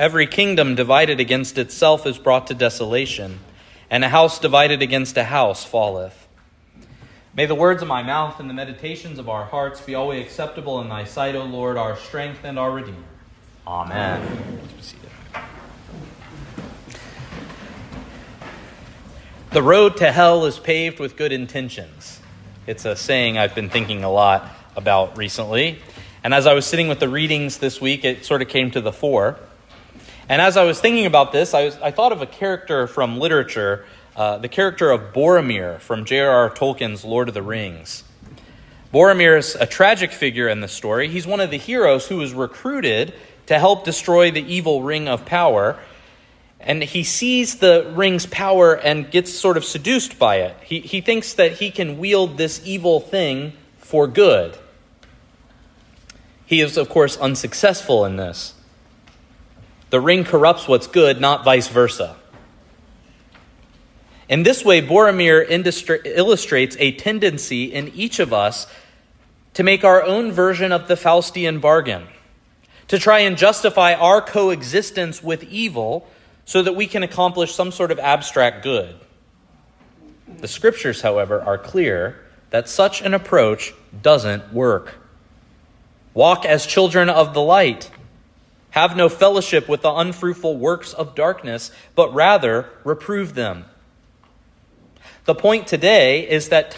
Every kingdom divided against itself is brought to desolation, and a house divided against a house falleth. May the words of my mouth and the meditations of our hearts be always acceptable in thy sight, O Lord, our strength and our Redeemer. Amen. The road to hell is paved with good intentions. It's a saying I've been thinking a lot about recently. And as I was sitting with the readings this week, it sort of came to the fore. And as I was thinking about this, I, was, I thought of a character from literature, uh, the character of Boromir from J.R.R. Tolkien's Lord of the Rings. Boromir is a tragic figure in the story. He's one of the heroes who was recruited to help destroy the evil ring of power. And he sees the ring's power and gets sort of seduced by it. He, he thinks that he can wield this evil thing for good. He is, of course, unsuccessful in this. The ring corrupts what's good, not vice versa. In this way, Boromir illustrates a tendency in each of us to make our own version of the Faustian bargain, to try and justify our coexistence with evil so that we can accomplish some sort of abstract good. The scriptures, however, are clear that such an approach doesn't work. Walk as children of the light. Have no fellowship with the unfruitful works of darkness, but rather reprove them. The point today is that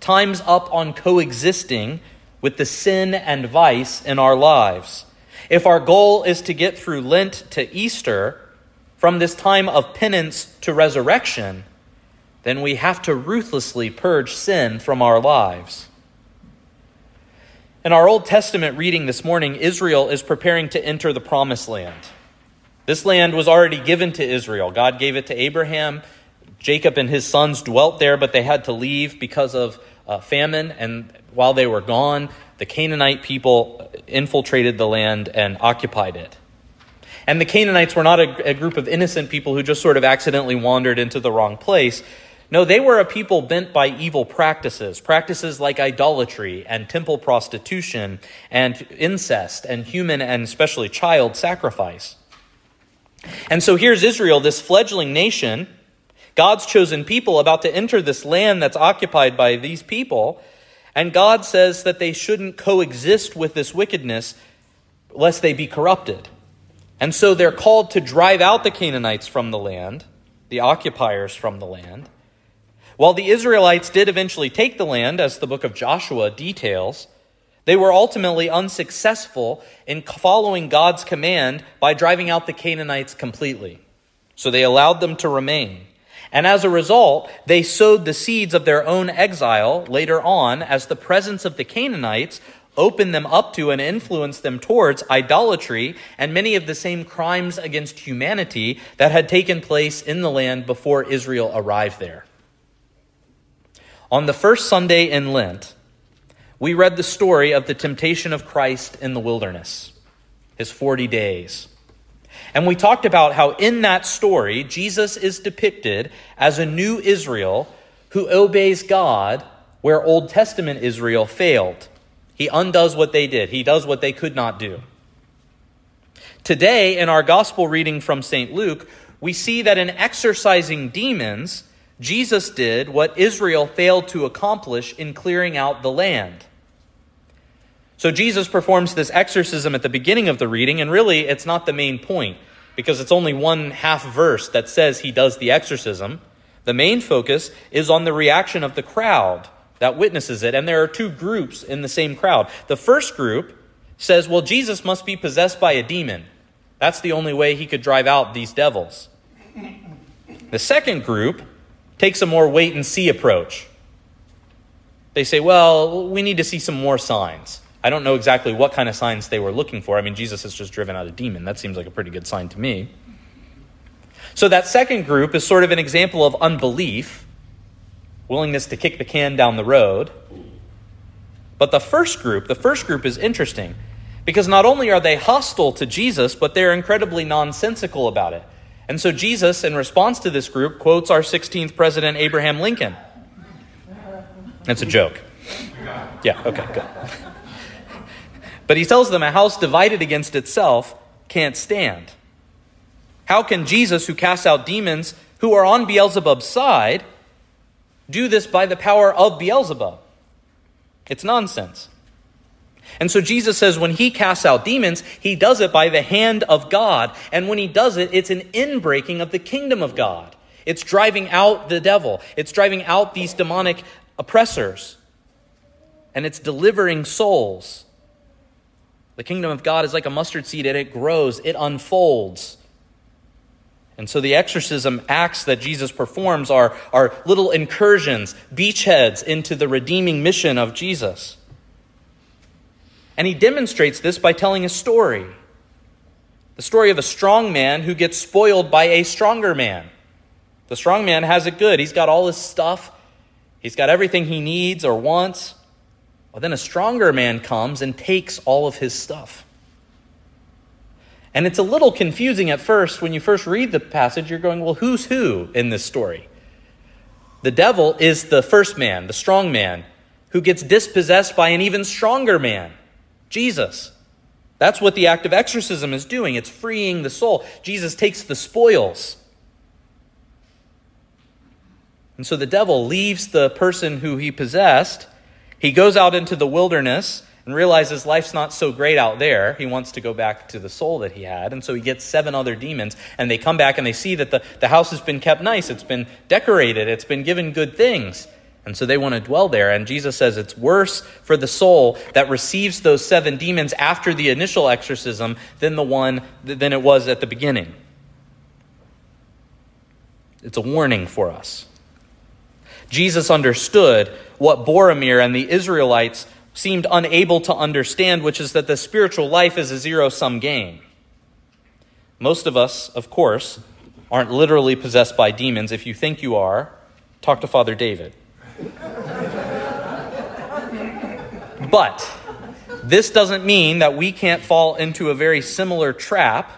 time's up on coexisting with the sin and vice in our lives. If our goal is to get through Lent to Easter, from this time of penance to resurrection, then we have to ruthlessly purge sin from our lives. In our Old Testament reading this morning, Israel is preparing to enter the promised land. This land was already given to Israel. God gave it to Abraham. Jacob and his sons dwelt there, but they had to leave because of uh, famine. And while they were gone, the Canaanite people infiltrated the land and occupied it. And the Canaanites were not a, a group of innocent people who just sort of accidentally wandered into the wrong place. No, they were a people bent by evil practices, practices like idolatry and temple prostitution and incest and human and especially child sacrifice. And so here's Israel, this fledgling nation, God's chosen people, about to enter this land that's occupied by these people. And God says that they shouldn't coexist with this wickedness lest they be corrupted. And so they're called to drive out the Canaanites from the land, the occupiers from the land. While the Israelites did eventually take the land, as the book of Joshua details, they were ultimately unsuccessful in following God's command by driving out the Canaanites completely. So they allowed them to remain. And as a result, they sowed the seeds of their own exile later on as the presence of the Canaanites opened them up to and influenced them towards idolatry and many of the same crimes against humanity that had taken place in the land before Israel arrived there. On the first Sunday in Lent, we read the story of the temptation of Christ in the wilderness, his 40 days. And we talked about how in that story, Jesus is depicted as a new Israel who obeys God where Old Testament Israel failed. He undoes what they did, he does what they could not do. Today, in our gospel reading from St. Luke, we see that in exorcising demons, Jesus did what Israel failed to accomplish in clearing out the land. So Jesus performs this exorcism at the beginning of the reading, and really it's not the main point because it's only one half verse that says he does the exorcism. The main focus is on the reaction of the crowd that witnesses it, and there are two groups in the same crowd. The first group says, Well, Jesus must be possessed by a demon. That's the only way he could drive out these devils. The second group takes a more wait and see approach. They say, well, we need to see some more signs. I don't know exactly what kind of signs they were looking for. I mean, Jesus has just driven out a demon. That seems like a pretty good sign to me. So, that second group is sort of an example of unbelief, willingness to kick the can down the road. But the first group, the first group is interesting because not only are they hostile to Jesus, but they're incredibly nonsensical about it. And so Jesus, in response to this group, quotes our 16th president, Abraham Lincoln. That's a joke. Yeah, okay, good. But he tells them a house divided against itself can't stand. How can Jesus, who casts out demons who are on Beelzebub's side, do this by the power of Beelzebub? It's nonsense. And so Jesus says when he casts out demons, he does it by the hand of God. And when he does it, it's an inbreaking of the kingdom of God. It's driving out the devil, it's driving out these demonic oppressors, and it's delivering souls. The kingdom of God is like a mustard seed, and it grows, it unfolds. And so the exorcism acts that Jesus performs are, are little incursions, beachheads into the redeeming mission of Jesus. And he demonstrates this by telling a story the story of a strong man who gets spoiled by a stronger man. The strong man has it good, he's got all his stuff, he's got everything he needs or wants. Well, then a stronger man comes and takes all of his stuff. And it's a little confusing at first. When you first read the passage, you're going, well, who's who in this story? The devil is the first man, the strong man, who gets dispossessed by an even stronger man, Jesus. That's what the act of exorcism is doing. It's freeing the soul. Jesus takes the spoils. And so the devil leaves the person who he possessed. He goes out into the wilderness and realizes life's not so great out there. He wants to go back to the soul that he had. And so he gets seven other demons, and they come back and they see that the, the house has been kept nice, it's been decorated, it's been given good things. And so they want to dwell there. And Jesus says it's worse for the soul that receives those seven demons after the initial exorcism than the one than it was at the beginning. It's a warning for us. Jesus understood what Boromir and the Israelites seemed unable to understand, which is that the spiritual life is a zero sum game. Most of us, of course, aren't literally possessed by demons. If you think you are, talk to Father David. But this doesn't mean that we can't fall into a very similar trap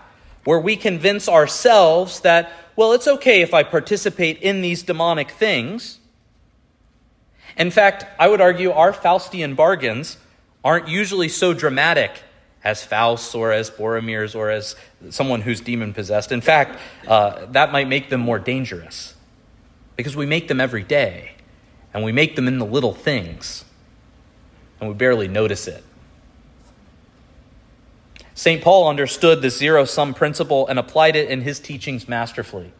where we convince ourselves that, well, it's okay if I participate in these demonic things in fact, I would argue our Faustian bargains aren't usually so dramatic as Faust or as Boromir's or as someone who's demon possessed. In fact, uh, that might make them more dangerous because we make them every day and we make them in the little things and we barely notice it. St. Paul understood the zero sum principle and applied it in his teachings masterfully.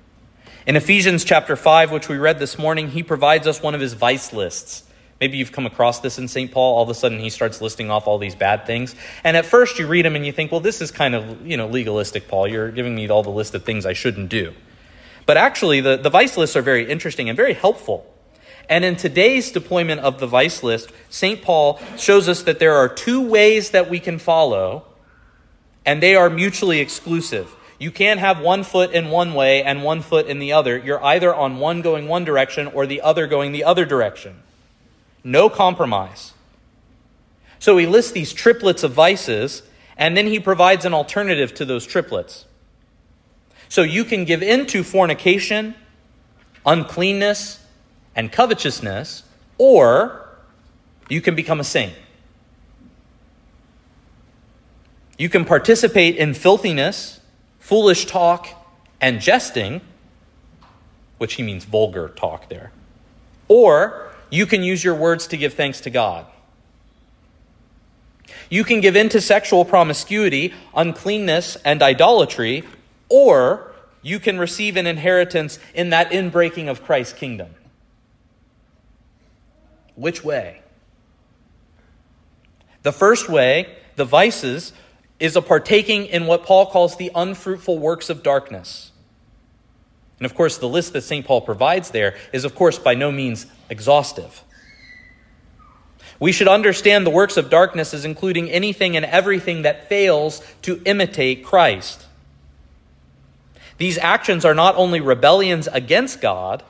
In Ephesians chapter 5, which we read this morning, he provides us one of his vice lists. Maybe you've come across this in St. Paul. All of a sudden, he starts listing off all these bad things. And at first, you read them and you think, well, this is kind of, you know, legalistic, Paul. You're giving me all the list of things I shouldn't do. But actually, the, the vice lists are very interesting and very helpful. And in today's deployment of the vice list, St. Paul shows us that there are two ways that we can follow, and they are mutually exclusive. You can't have one foot in one way and one foot in the other. You're either on one going one direction or the other going the other direction. No compromise. So he lists these triplets of vices, and then he provides an alternative to those triplets. So you can give in to fornication, uncleanness, and covetousness, or you can become a saint. You can participate in filthiness foolish talk, and jesting, which he means vulgar talk there. Or you can use your words to give thanks to God. You can give in to sexual promiscuity, uncleanness, and idolatry, or you can receive an inheritance in that inbreaking of Christ's kingdom. Which way? The first way, the vices, is a partaking in what Paul calls the unfruitful works of darkness. And of course, the list that St. Paul provides there is, of course, by no means exhaustive. We should understand the works of darkness as including anything and everything that fails to imitate Christ. These actions are not only rebellions against God,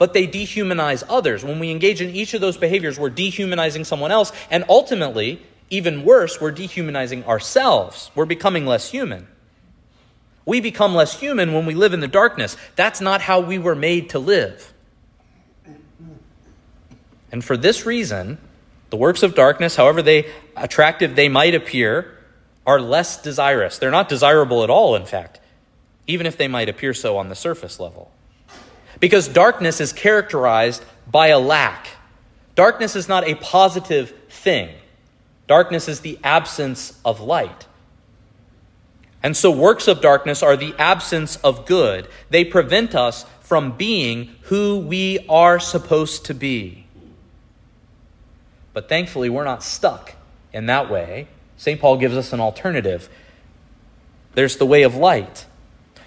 but they dehumanize others. When we engage in each of those behaviors, we're dehumanizing someone else, and ultimately, even worse, we're dehumanizing ourselves. We're becoming less human. We become less human when we live in the darkness. That's not how we were made to live. And for this reason, the works of darkness, however they attractive they might appear, are less desirous. They're not desirable at all, in fact. even if they might appear so on the surface level. Because darkness is characterized by a lack. Darkness is not a positive thing, darkness is the absence of light. And so, works of darkness are the absence of good. They prevent us from being who we are supposed to be. But thankfully, we're not stuck in that way. St. Paul gives us an alternative. There's the way of light.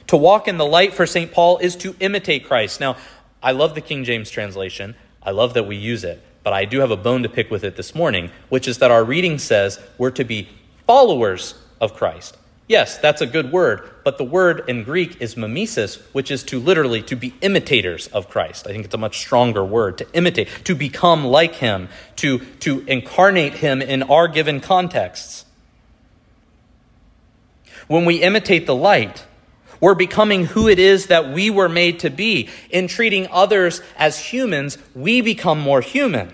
To walk in the light for St. Paul is to imitate Christ. Now, I love the King James translation. I love that we use it. But I do have a bone to pick with it this morning, which is that our reading says we're to be followers of Christ. Yes, that's a good word, but the word in Greek is mimesis, which is to literally to be imitators of Christ. I think it's a much stronger word to imitate, to become like him, to, to incarnate him in our given contexts. When we imitate the light, we're becoming who it is that we were made to be. In treating others as humans, we become more human.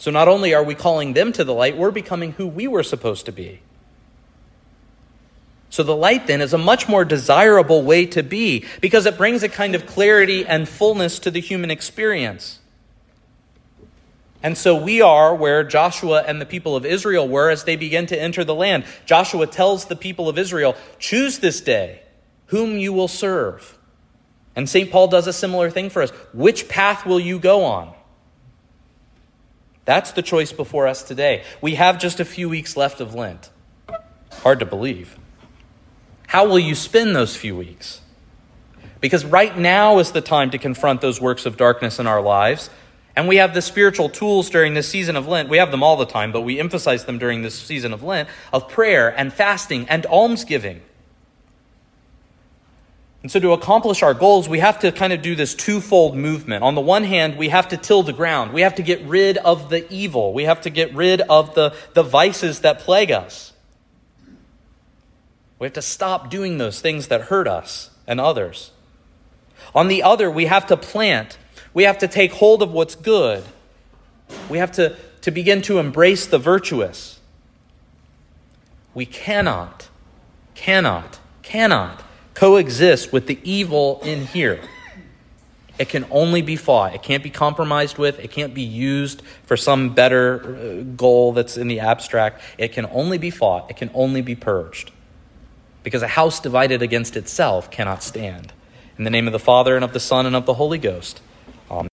So not only are we calling them to the light, we're becoming who we were supposed to be. So the light then is a much more desirable way to be because it brings a kind of clarity and fullness to the human experience. And so we are where Joshua and the people of Israel were as they begin to enter the land. Joshua tells the people of Israel, Choose this day whom you will serve. And St. Paul does a similar thing for us. Which path will you go on? That's the choice before us today. We have just a few weeks left of Lent. Hard to believe. How will you spend those few weeks? Because right now is the time to confront those works of darkness in our lives and we have the spiritual tools during this season of Lent. We have them all the time, but we emphasize them during this season of Lent of prayer and fasting and almsgiving. And so, to accomplish our goals, we have to kind of do this twofold movement. On the one hand, we have to till the ground. We have to get rid of the evil. We have to get rid of the, the vices that plague us. We have to stop doing those things that hurt us and others. On the other, we have to plant we have to take hold of what's good. We have to, to begin to embrace the virtuous. We cannot, cannot, cannot coexist with the evil in here. It can only be fought. It can't be compromised with. It can't be used for some better uh, goal that's in the abstract. It can only be fought. It can only be purged. Because a house divided against itself cannot stand. In the name of the Father, and of the Son, and of the Holy Ghost um,